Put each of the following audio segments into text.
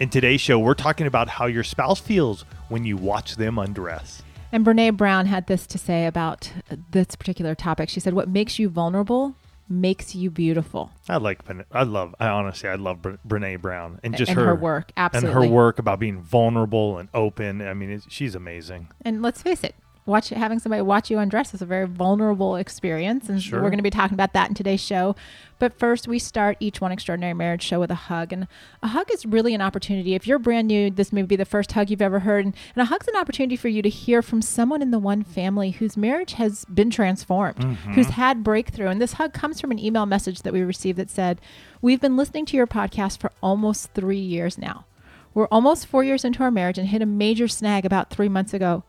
In today's show, we're talking about how your spouse feels when you watch them undress. And Brene Brown had this to say about this particular topic. She said, What makes you vulnerable makes you beautiful. I like, I love, I honestly, I love Brene Brown and just and her, her work. Absolutely. And her work about being vulnerable and open. I mean, she's amazing. And let's face it, watch having somebody watch you undress is a very vulnerable experience and sure. we're going to be talking about that in today's show. But first we start each one extraordinary marriage show with a hug and a hug is really an opportunity. If you're brand new this may be the first hug you've ever heard and, and a hug's an opportunity for you to hear from someone in the one family whose marriage has been transformed mm-hmm. who's had breakthrough. And this hug comes from an email message that we received that said we've been listening to your podcast for almost three years now. We're almost four years into our marriage and hit a major snag about three months ago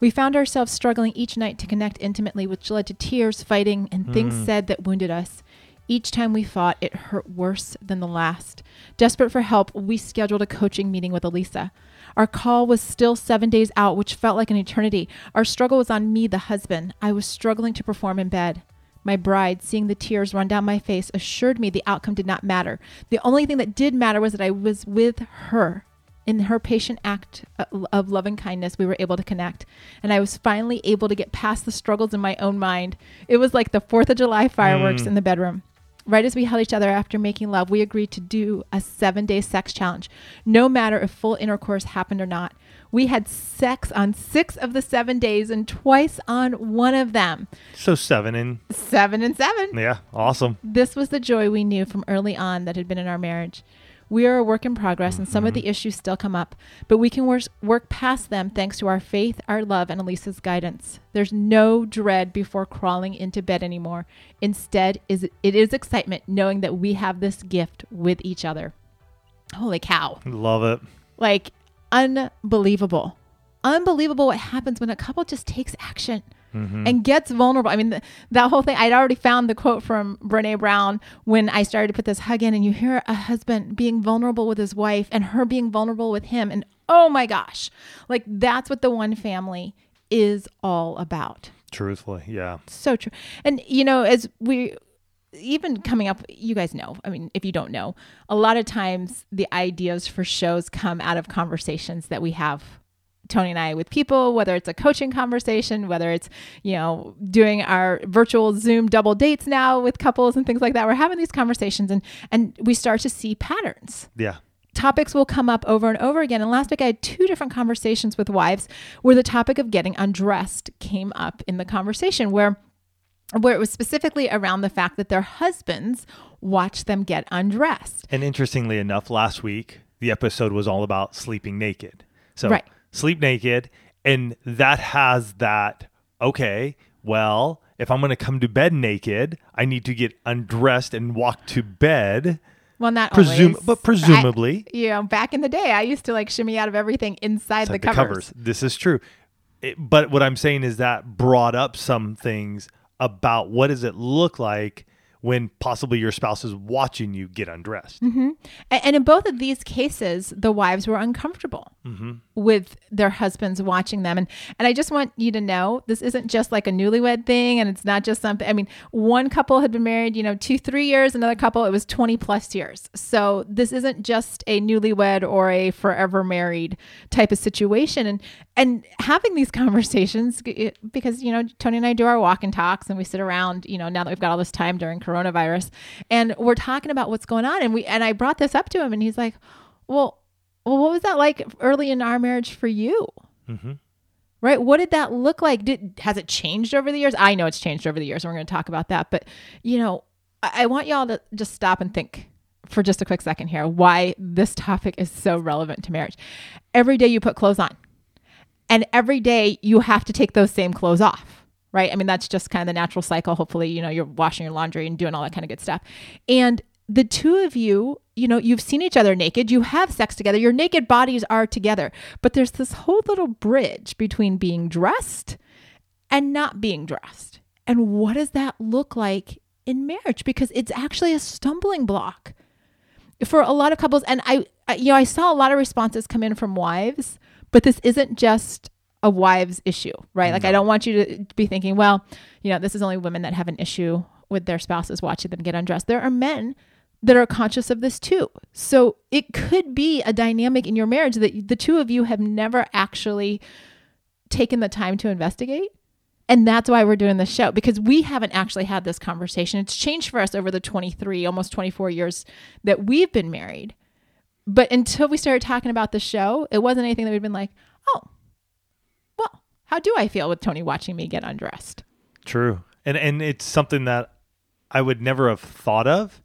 we found ourselves struggling each night to connect intimately, which led to tears, fighting, and things Mm. said that wounded us. Each time we fought, it hurt worse than the last. Desperate for help, we scheduled a coaching meeting with Alisa. Our call was still seven days out, which felt like an eternity. Our struggle was on me, the husband. I was struggling to perform in bed. My bride, seeing the tears run down my face, assured me the outcome did not matter. The only thing that did matter was that I was with her. In her patient act of loving kindness, we were able to connect. And I was finally able to get past the struggles in my own mind. It was like the 4th of July fireworks Mm. in the bedroom. Right as we held each other after making love, we agreed to do a seven day sex challenge, no matter if full intercourse happened or not. We had sex on six of the seven days and twice on one of them. So seven and Seven and seven. yeah, awesome. This was the joy we knew from early on that had been in our marriage. We are a work in progress, and some of the mm-hmm. issues still come up, but we can work, work past them thanks to our faith, our love, and Alisa's guidance. There's no dread before crawling into bed anymore. Instead, is it is excitement knowing that we have this gift with each other. Holy cow! Love it. Like unbelievable, unbelievable what happens when a couple just takes action Mm-hmm. and gets vulnerable. I mean, the, that whole thing, I'd already found the quote from Brene Brown when I started to put this hug in, and you hear a husband being vulnerable with his wife and her being vulnerable with him. And oh my gosh, like that's what the one family is all about. Truthfully, yeah. So true. And, you know, as we, even coming up, you guys know, I mean, if you don't know, a lot of times the ideas for shows come out of conversations that we have Tony and I with people, whether it's a coaching conversation, whether it's, you know, doing our virtual Zoom double dates now with couples and things like that. We're having these conversations and and we start to see patterns. Yeah. Topics will come up over and over again. And last week I had two different conversations with wives where the topic of getting undressed came up in the conversation where where it was specifically around the fact that their husbands watch them get undressed. And interestingly enough, last week the episode was all about sleeping naked. So Right. Sleep naked, and that has that. Okay, well, if I'm going to come to bed naked, I need to get undressed and walk to bed. Well, not Presum- always. but presumably. I- you know, back in the day, I used to like shimmy out of everything inside, Inside the, covers. This is true. It- but what I'm saying is that brought up some things about what does it look like when possibly your spouse is watching you get undressed. Mm-hmm. A- And in both of these cases, the wives were uncomfortable Mm-hmm. with their husbands watching them. And and I just want you to know this isn't just like a newlywed thing, and it's not just something. I mean, one couple had been married, you know, two three years. Another couple, it was twenty plus years. So this isn't just a newlywed or a forever married type of situation. And and having these conversations because you know Tony and I do our walk and talks, and we sit around. You know, now that we've got all this time during coronavirus, and we're talking about what's going on. And we and I brought this up to him, and he's like, "Well, well, what was that like early in our marriage for you?" Mm-hmm. Right? What did that look like? Did has it changed over the years? I know it's changed over the years, and we're going to talk about that. But you know, I, I want y'all to just stop and think for just a quick second here why this topic is so relevant to marriage. Every day you put clothes on, and every day you have to take those same clothes off. Right? I mean, that's just kind of the natural cycle. Hopefully, you know, you're washing your laundry and doing all that kind of good stuff. And the two of you you know, you've seen each other naked, you have sex together, your naked bodies are together. But there's this whole little bridge between being dressed and not being dressed. And what does that look like in marriage? Because it's actually a stumbling block for a lot of couples. And I, you know, I saw a lot of responses come in from wives, but this isn't just a wives issue, right? Like, I don't want you to be thinking, well, you know, this is only women that have an issue with their spouses watching them get undressed. There are men that are conscious of this too. So it could be a dynamic in your marriage that the two of you have never actually taken the time to investigate. And that's why we're doing this show because we haven't actually had this conversation. It's changed for us over the 23, almost 24 years that we've been married. But until we started talking about the show, it wasn't anything that we'd been like, oh, well, how do I feel with Tony watching me get undressed? True. And and it's something that I would never have thought of.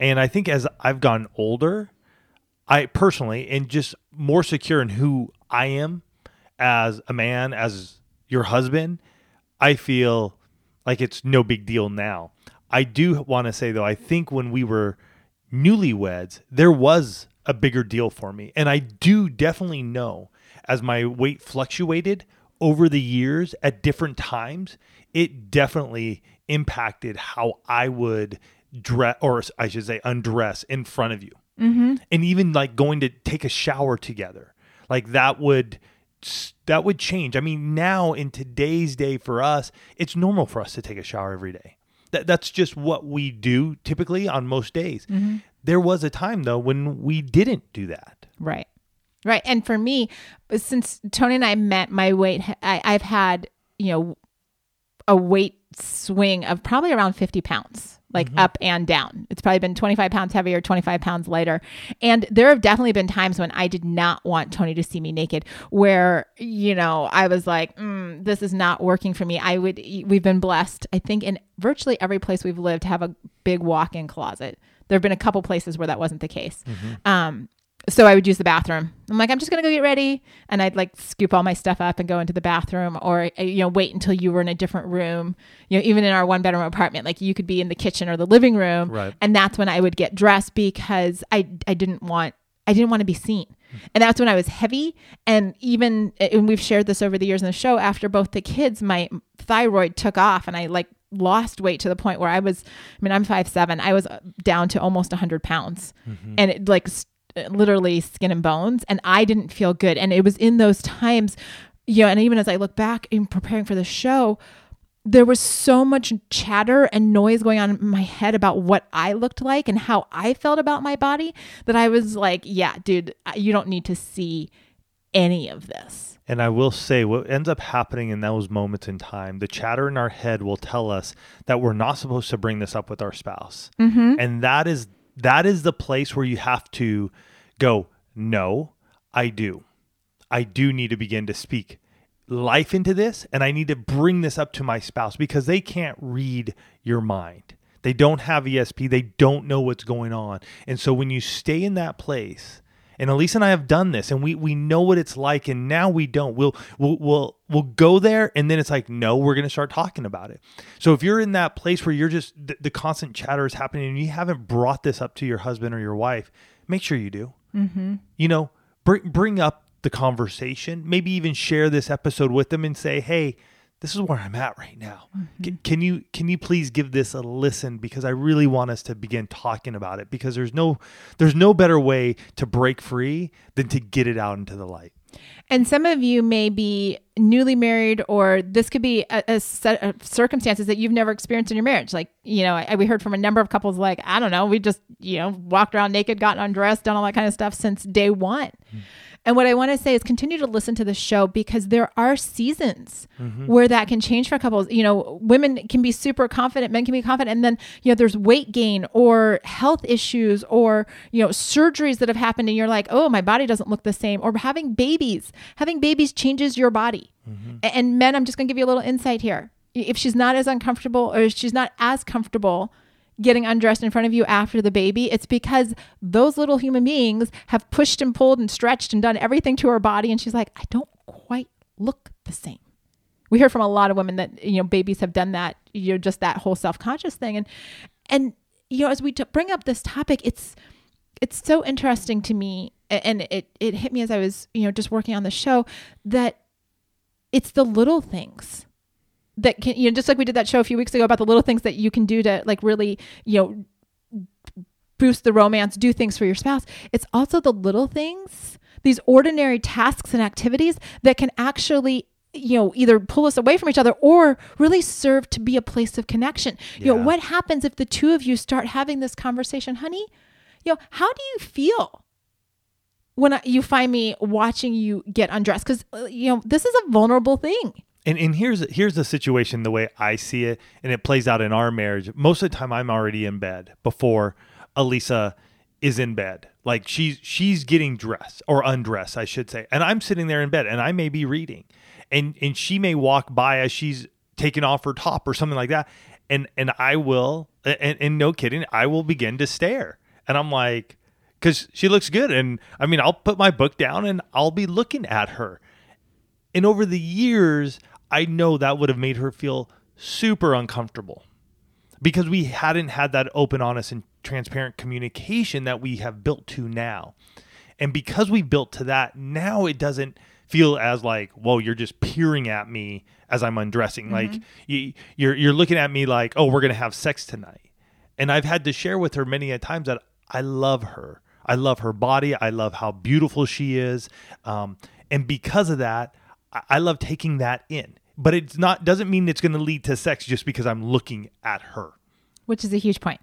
And I think as I've gotten older, I personally and just more secure in who I am as a man, as your husband, I feel like it's no big deal now. I do want to say though, I think when we were newlyweds, there was a bigger deal for me. And I do definitely know as my weight fluctuated over the years at different times, it definitely impacted how I would dress, or I should say, undress in front of you. Mm-hmm. And even like going to take a shower together, like that would that would change. I mean, now in today's day for us, it's normal for us to take a shower every day. That that's just what we do typically on most days. Mm-hmm. There was a time though when we didn't do that. Right. Right. And for me, since Tony and I met, my weight, I, I've had, you know, a weight swing of probably around 50 pounds like mm-hmm. up and down. It's probably been 25 pounds heavier, 25 pounds lighter. And there have definitely been times when I did not want Tony to see me naked, where, you know, I was like, mm, this is not working for me. I would, we've been blessed, I think, in virtually every place we've lived, to have a big walk in closet. There have been a couple places where that wasn't the case. Mm-hmm. Um, so I would use the bathroom. I'm like, I'm just gonna go get ready, and I'd like scoop all my stuff up and go into the bathroom, or uh, you know, wait until you were in a different room. You know, even in our one bedroom apartment, like you could be in the kitchen or the living room, right. and that's when I would get dressed because I I didn't want I didn't want to be seen. And that's when I was heavy. And even, and we've shared this over the years in the show, after both the kids, my thyroid took off and I like lost weight to the point where I was, I mean, I'm five seven. I was down to almost 100 pounds. Mm-hmm. And it like literally skin and bones and I didn't feel good. And it was in those times, you know, and even as I look back in preparing for the show, there was so much chatter and noise going on in my head about what I looked like and how I felt about my body that I was like, yeah, dude, you don't need to see any of this. And I will say, what ends up happening in those moments in time, the chatter in our head will tell us that we're not supposed to bring this up with our spouse, mm-hmm. and that is that is the place where you have to go, no, I do. I do need to begin to speak life into this, and I need to bring this up to my spouse because they can't read your mind. They don't have ESP, they don't know what's going on. And so when you stay in that place, and Elise and I have done this, and we we know what it's like, and now we don't. We'll we'll we'll we'll go there, and then it's like, no, we're going to start talking about it. So if you're in that place where you're just the, the, constant chatter is happening, and you haven't brought this up to your husband or your wife, make sure you do. Mm-hmm. You know, bring bring up the conversation. Maybe even share this episode with them and say, hey this is where I'm at right now. Mm-hmm. Can, can, you can you please give this a listen because I really want us to begin talking about it because there's no there's no better way to break free than to get it out into the light. And some of you may be newly married, or this could be a, a, set of circumstances that you've never experienced in your marriage. Like, you know, I, we heard from a number of couples, like, I don't know, we just, you know, walked around naked, gotten undressed, done all that kind of stuff since day one. Mm-hmm. And what I want to say is continue to listen to the show because there are seasons mm-hmm. where that can change for couples. You know, women can be super confident, men can be confident, and then you know there's weight gain or health issues or you know surgeries that have happened, and you're like, oh, my body doesn't look the same. Or having babies, having babies changes your body. Mm-hmm. And men, I'm just going to give you a little insight here. If she's not as uncomfortable or she's not as comfortable getting undressed in front of you after the baby, it's because those little human beings have pushed and pulled and stretched and done everything to her body. And she's like, I don't quite look the same. We hear from a lot of women that, you know, babies have done that, you know, just that whole self conscious thing. And, and, you know, as we t- bring up this topic, it's, it's so interesting to me and it it hit me as I was, you know, just working on the show that it's the little things that can you know just like we did that show a few weeks ago about the little things that you can do to like really, you know, boost the romance, do things for your spouse. It's also the little things, these ordinary tasks and activities that can actually you know either pull us away from each other or really serve to be a place of connection yeah. you know what happens if the two of you start having this conversation honey you know how do you feel when I, you find me watching you get undressed because uh, you know this is a vulnerable thing and, and here's here's the situation the way I see it, and it plays out in our marriage. Most of the time, I'm already in bed before Alisa is in bed. Like she's she's getting dressed or undressed, I should say, and I'm sitting there in bed, and I may be reading, and and she may walk by as she's taking off her top or something like that, and and I will, and, and no kidding, I will begin to stare, and I'm like, because she looks good. And I mean, I'll put my book down and I'll be looking at her. And over the years, I know that would have made her feel super uncomfortable because we hadn't had that open, honest, and transparent communication that we have built to now. And because we built to that, now it doesn't feel as like, whoa, you're just peering at me as I'm undressing. Mm-hmm. Like you, you're you're looking at me like, oh, we're gonna have sex tonight. And I've had to share with her many a times that I love her. I love her body. I love how beautiful she is. Um, and because of that, I, love taking that in. But it's not doesn't mean it's going to lead to sex just because I'm looking at her. Which is a huge point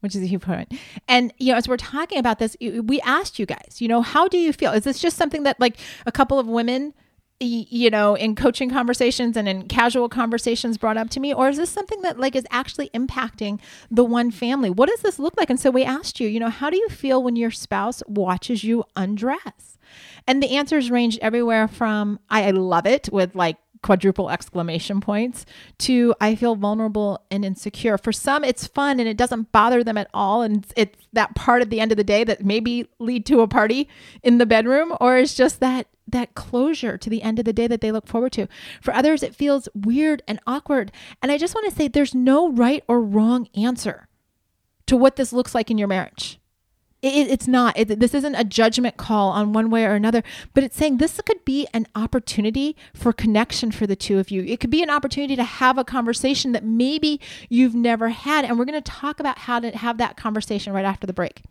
which is a huge point. And you know, as we're talking about this, we asked you guys, you know, how do you feel? Is this just something that like a couple of women you know in coaching conversations and in casual conversations brought up to me or is this something that like is actually impacting the one family? What does this look like? And so we asked you you know how do you feel when your spouse watches you undress? And the answers ranged everywhere from i love it with like quadruple exclamation points to I feel vulnerable and insecure. For some, it's fun and it doesn't bother them at all. And it's that part at the end of the day that maybe lead to a party in the bedroom, or it's just that that closure to the end of the day that they look forward to. For others, it feels weird and awkward. And I just want to say there's no right or wrong answer to what this looks like in your marriage. It, it's not. It, this isn't a judgment call on one way or another, but it's saying this could be an opportunity for connection for the two of you. It could be an opportunity to have a conversation that maybe you've never had. And we're going to talk about how to have that conversation right after the break.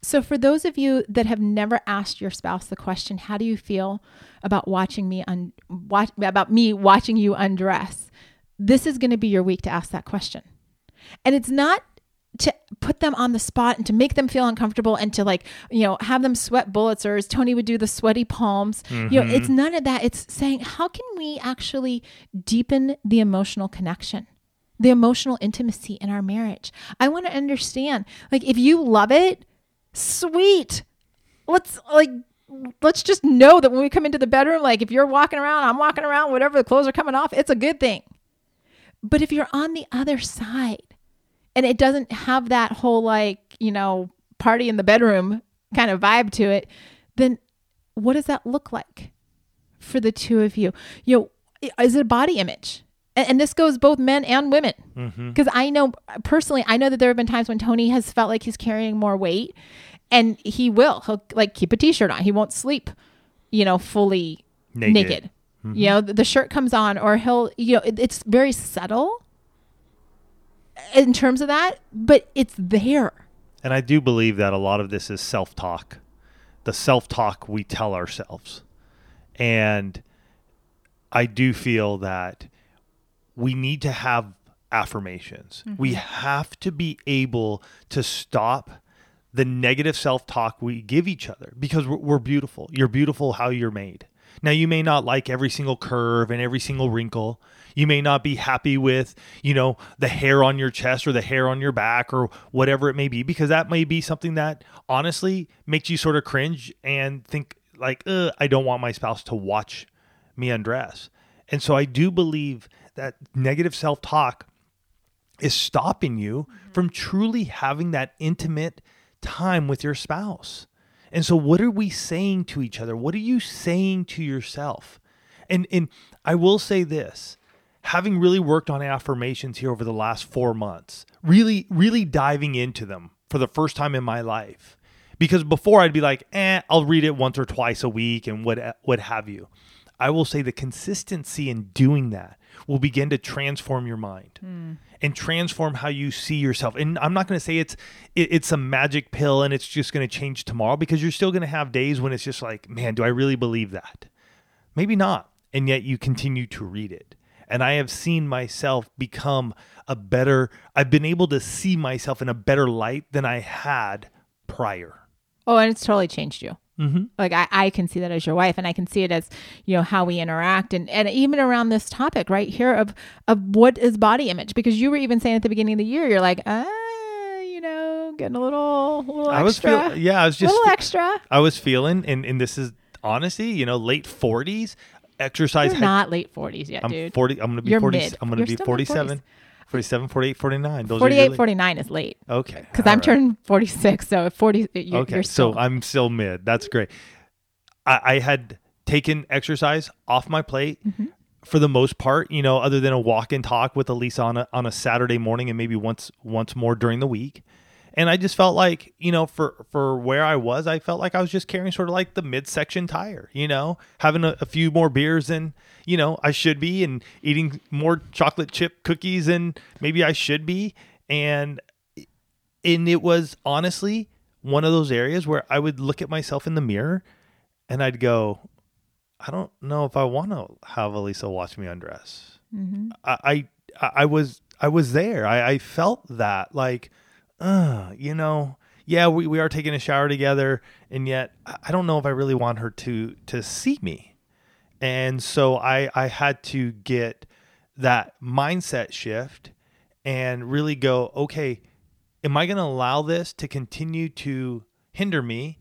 So, for those of you that have never asked your spouse the question, "How do you feel about watching me un- watch, about me watching you undress?" This is going to be your week to ask that question. And it's not to put them on the spot and to make them feel uncomfortable and to like you know have them sweat bullets or as tony would do the sweaty palms mm-hmm. you know it's mm-hmm. none of that it's saying how can we actually deepen the emotional connection the emotional intimacy in our marriage i want to understand like if you love it sweet. Let's like let's just know that when we come into the bedroom, like if you're walking around, I'm walking around, whatever the clothes are coming off, it's a good thing. But if you're on the other side and it doesn't have that whole like, you know, party in the bedroom kind of vibe to it, then what does that look like for the two of you? You know, is it a body image? and, and this goes both men and women because mm-hmm. i know personally i know that there have been times when tony has felt like he's carrying more weight and he will he'll like keep a t-shirt on he won't sleep you know fully naked, naked. Mm-hmm. you know the, the, shirt comes on or he'll you know it, it's very subtle in terms of that but it's there and i do believe that a lot of this is self-talk the self-talk we tell ourselves and i do feel that we need to have affirmations. Mm-hmm. We have to be able to stop the negative self talk we give each other because we're, we're, beautiful. You're beautiful how you're made. Now, you may not like every single curve and every single wrinkle. You may not be happy with, you know, the hair on your chest or the hair on your back or whatever it may be, because that may be something that honestly makes you sort of cringe and think, like, I don't want my spouse to watch me undress. And so I do believe that negative self talk is stopping you mm-hmm. from truly having that intimate time with your spouse. And so what are we saying to each other? What are you saying to yourself? And and I will say this, having really worked on affirmations here over the last 4 months, really really diving into them for the first time in my life Because before I'd be like, eh, I'll read it once or twice a week and what what have you. I will say the consistency in doing that will begin to transform your mind hmm. and transform how you see yourself. And I'm not going to say it's it, it's a magic pill and it's just going to change tomorrow because you're still going to have days when it's just like, man, do I really believe that? Maybe not. And yet you continue to read it. And I have seen myself become a better I've been able to see myself in a better light than I had prior. Oh, and it's totally changed you. Mm-hmm. Like I, I can see that as your wife, and I can see it as you know how we interact, and and even around this topic right here of of what is body image, because you were even saying at the beginning of the year, you're like, ah, you know, getting a little, a little I was yeah, I was a just little extra. I was feeling and and this is honesty, you know, late 40s, exercise You're had- not late forties yet, I'm dude. 40 I'm going to be You're 40 mid. I'm going You're to be still 47. mid-40s. 47, 48, 49. Those 48, are 49 is late Okay. because I'm right. turning 46. So at 40, you're, Okay, you're still. so I'm still mid. That's great. I, I had taken exercise off my plate Mm-hmm. for the most part. You know, other than a walk and talk with Alisa on a on a Saturday morning and maybe once once more during the week. And I just felt like, you know, for for where I was, I felt like I was just carrying sort of like the midsection tire. You know, having a, a few more beers than you know I should be, and eating more chocolate chip cookies than maybe I should be, and and it was honestly one of those areas where I would look at myself in the mirror and I'd go, I don't know if I want to have Alisa watch me undress. Mm-hmm. I, I I was I was there. I, I felt that like, uh, you know, yeah, we, we are taking a shower together, and yet I don't know if I really want her to to see me. And so I I had to get that mindset shift and really go, okay, am I going to allow this to continue to hinder me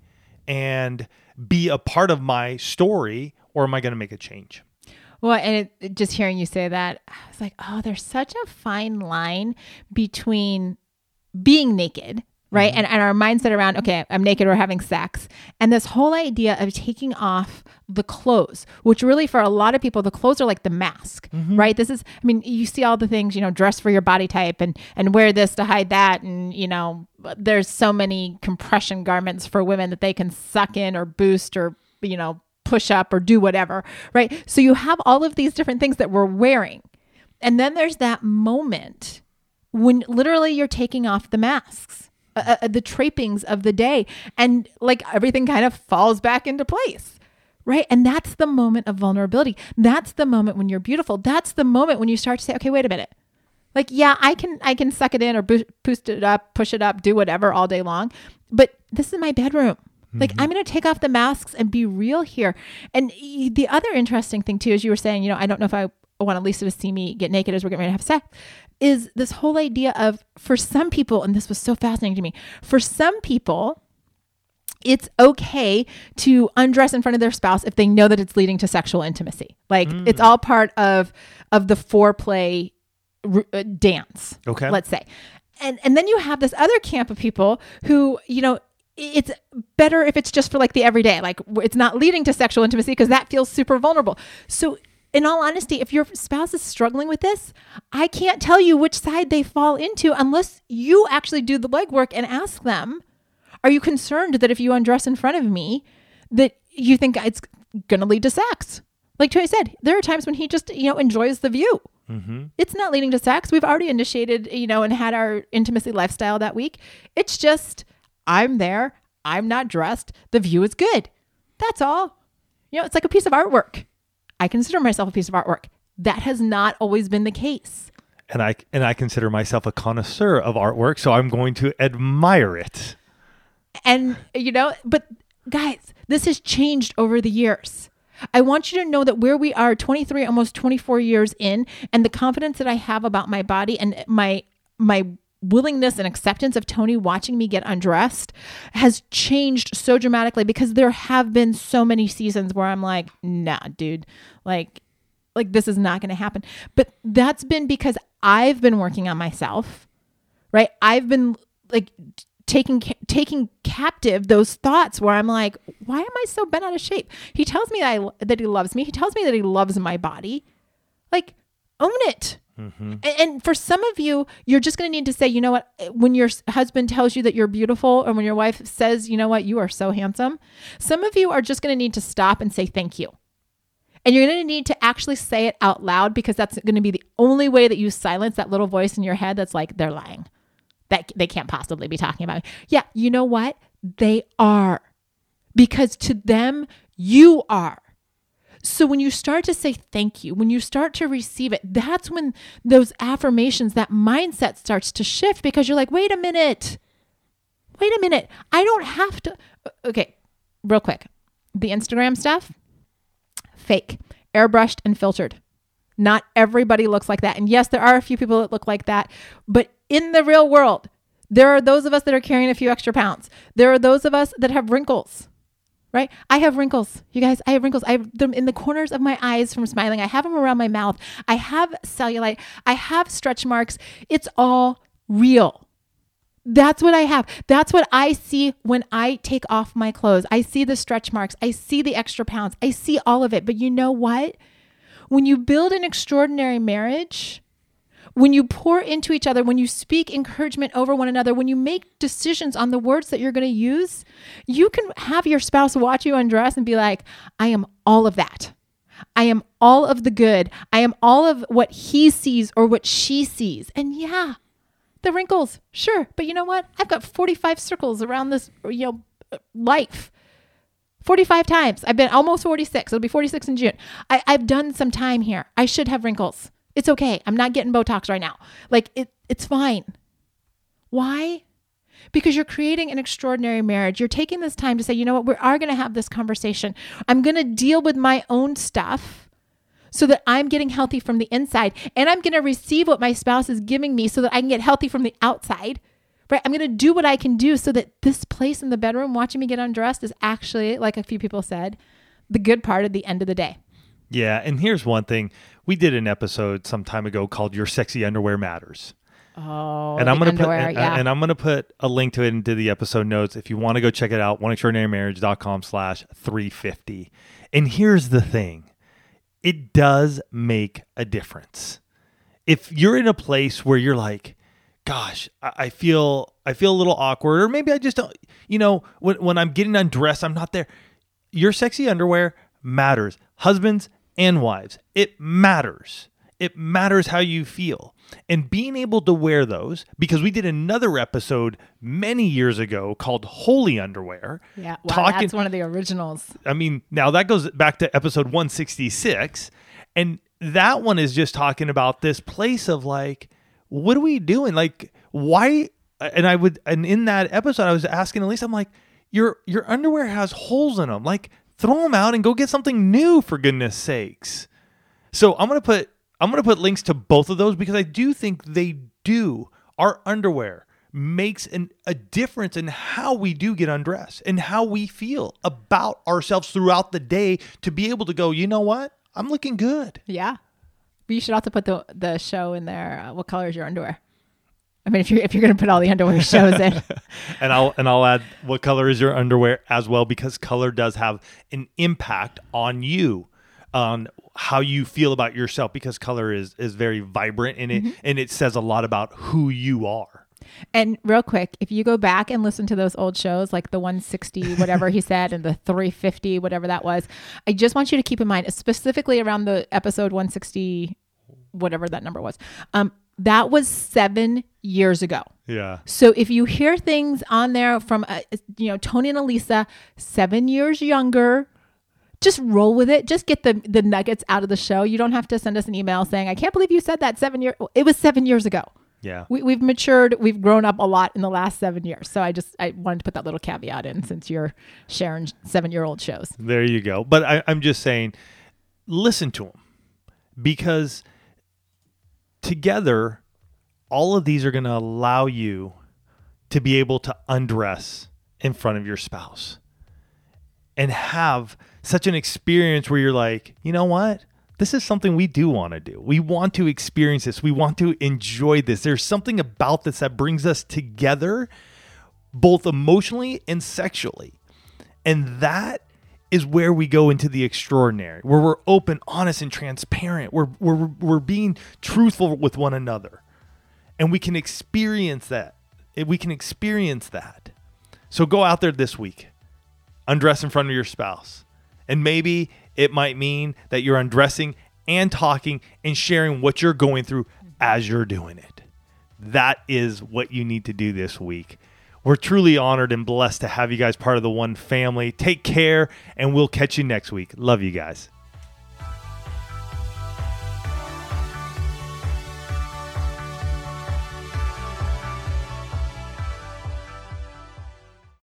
and be a part of my story or am I going to make a change? Well, and it- just hearing you say that, I was like, oh, there's such a fine line between being naked, right? Mm-hmm. And, and our mindset around, okay, I'm naked or having sex. And this whole idea of taking off the clothes, which really for a lot of people, the clothes are like the mask, mm-hmm. right? This is, I mean, you see all the things, you know, dress for your body type and, and wear this to hide that. And, you know, there's so many compression garments for women that they can suck in or boost or, you know, push up or do whatever, right? So you have all of these different things that we're wearing. And then there's that moment when literally you're taking off the masks, uh, uh, the trappings of the day, and like everything kind of falls back into place. Right. And that's the moment of vulnerability. That's the moment when you're beautiful. That's the moment when you start to say, okay, wait a minute. Like, yeah, I can, I can suck it in or boo- boost it up, push it up, do whatever all day long. But this is my bedroom. Like, I'm going to take off the masks and be real here. And the other interesting thing too, is you were saying, you know, I don't know if I want Lisa to see me get naked as we're getting ready to have sex, is this whole idea of for some people, and this was so fascinating to me, for some people, it's okay to undress in front of their spouse if they know that it's leading to sexual intimacy. Like it's all part of of the foreplay r- uh, dance. Okay. let's say, and and then you have this other camp of people who you know it's better if it's just for like the everyday, like it's not leading to sexual intimacy because that feels super vulnerable. So. In all honesty, if your spouse is struggling with this, I can't tell you which side they fall into unless you actually do the legwork and ask them, are you concerned that if you undress in front of me, that you think it's going to lead to sex? Like Tony said, there are times when he just, you know, enjoys the view. Mm-hmm. It's not leading to sex. We've already initiated, you know, and had our intimacy lifestyle that week. It's just, I'm there. I'm not dressed. The view is good. That's all. You know, it's like a piece of artwork. I consider myself a piece of artwork. That has not always been the case. And I and I consider myself a connoisseur of artwork, so I'm going to admire it. And, you know, but guys, this has changed over the years. I want you to know that where we are 23 almost 24 years in and the confidence that I have about my body and my my willingness and acceptance of Tony watching me get undressed has changed so dramatically because there have been so many seasons where I'm like, "Nah, dude. Like like this is not going to happen." But that's been because I've been working on myself right i've been like taking taking captive those thoughts where i'm like why am i so bent out of shape he tells me that, I, that he loves me he tells me that he loves my body like own it. Mm-hmm. And, and for some of you, you're just going to need to say, you know what, when your husband tells you that you're beautiful, or when your wife says, you know what, you are so handsome, some of you are just going to need to stop and say thank you. And you're going to need to actually say it out loud because that's going to be the only way that you silence that little voice in your head that's like, they're lying. That they can't possibly be talking about me. Yeah, you know what? They are. Because to them, you are. So when you start to say thank you, when you start to receive it, that's when those affirmations, that mindset starts to shift because you're like, wait a minute. Wait a minute. I don't have to. Okay, real quick. The Instagram stuff, fake, airbrushed and filtered. Not everybody looks like that. And yes, there are a few people that look like that, but in the real world, there are those of us that are carrying a few extra pounds. There are those of us that have wrinkles right? I have wrinkles. You guys, I have wrinkles. I have them in the corners of my eyes from smiling. I have them around my mouth. I have cellulite. I have stretch marks. It's all real. That's what I have. That's what I see when I take off my clothes. I see the stretch marks. I see the extra pounds. I see all of it. But you know what? When you build an extraordinary marriage, when you pour into each other, when you speak encouragement over one another, when you make decisions on the words that you're going to use, you can have your spouse watch you undress and be like, I am all of that. I am all of the good. I am all of what he sees or what she sees. And yeah, the wrinkles, sure. But you know what? I've got 45 circles around this, you know, life. 45 times. I've been almost 46. It'll be 46 in June. I, I've done some time here. I should have wrinkles. It's okay. I'm not getting Botox right now. Like it, it's fine. Why? Because you're creating an extraordinary marriage. You're taking this time to say, you know what, we are going to have this conversation. I'm going to deal with my own stuff so that I'm getting healthy from the inside and I'm going to receive what my spouse is giving me so that I can get healthy from the outside. Right? I'm going to do what I can do so that this place in the bedroom watching me get undressed is actually, like a few people said, the good part at the end of the day. Yeah, and here's one thing. We did an episode some time ago called Your Sexy Underwear Matters. Oh, and I'm gonna put and, yeah. and I'm gonna put a link to it into the episode notes if you want to go check it out, oneextraordinarymarriage.com slash 350. And here's the thing. It does make a difference. If you're in a place where you're like, gosh, I I feel I feel a little awkward, or maybe I just don't you know, when when I'm getting undressed, I'm not there. Your sexy underwear matters. Husbands and wives. It matters. It matters how you feel. And being able to wear those, because we did another episode many years ago called Holy Underwear. yeah, wow, talking- that's one of the originals. I mean, now that goes back to episode 166. And that one is just talking about this place of like, what are we doing? Like, why? And I would, and in that episode, I was asking Elise, I'm like, your your underwear has holes in them. Like, throw them out and go get something new for goodness sakes. So I'm gonna put I'm gonna put links to both of those because I do think they do. Our underwear makes an, a difference in how we do get undressed and how we feel about ourselves throughout the day to be able to go, you know what? I'm looking good. Yeah. But you should also put the the show in there. Uh, what color is your underwear? I mean, if you're if you're gonna put all the underwear shows in, and I'll and I'll add what color is your underwear as well because color does have an impact on you on how you feel about yourself because color is is very vibrant in it and it says a lot about who you are. and real quick, if you go back and listen to those old shows, like the 160 whatever he said and the 350 whatever that was, I just want you to keep in mind, specifically around the episode 160 whatever that number was. Um, that was seven years ago. Yeah. So if you hear things on there from, uh, you know, Tony and Alisa, seven years younger, just roll with it. Just get the the nuggets out of the show. You don't have to send us an email saying, "I can't believe you said that seven years." It was seven years ago. Yeah. We, we've matured. We've grown up a lot in the last seven years. So I just I wanted to put that little caveat in since you're sharing seven year old shows. There you go. But I, I'm just saying, listen to them because together, all of these are going to allow you to be able to undress in front of your spouse and have such an experience where you're like, you know what? This is something we do want to do. We want to experience this. We want to enjoy this. There's something about this that brings us together, both emotionally and sexually. And that is where we go into the extraordinary, where we're open, honest, and transparent. We're, we're, we're being truthful with one another. And we can experience that. We can experience that. So go out there this week, undress in front of your spouse. And maybe it might mean that you're undressing and talking and sharing what you're going through as you're doing it. That is what you need to do this week. We're truly honored and blessed to have you guys part of the one family. Take care, and we'll catch you next week. Love you guys.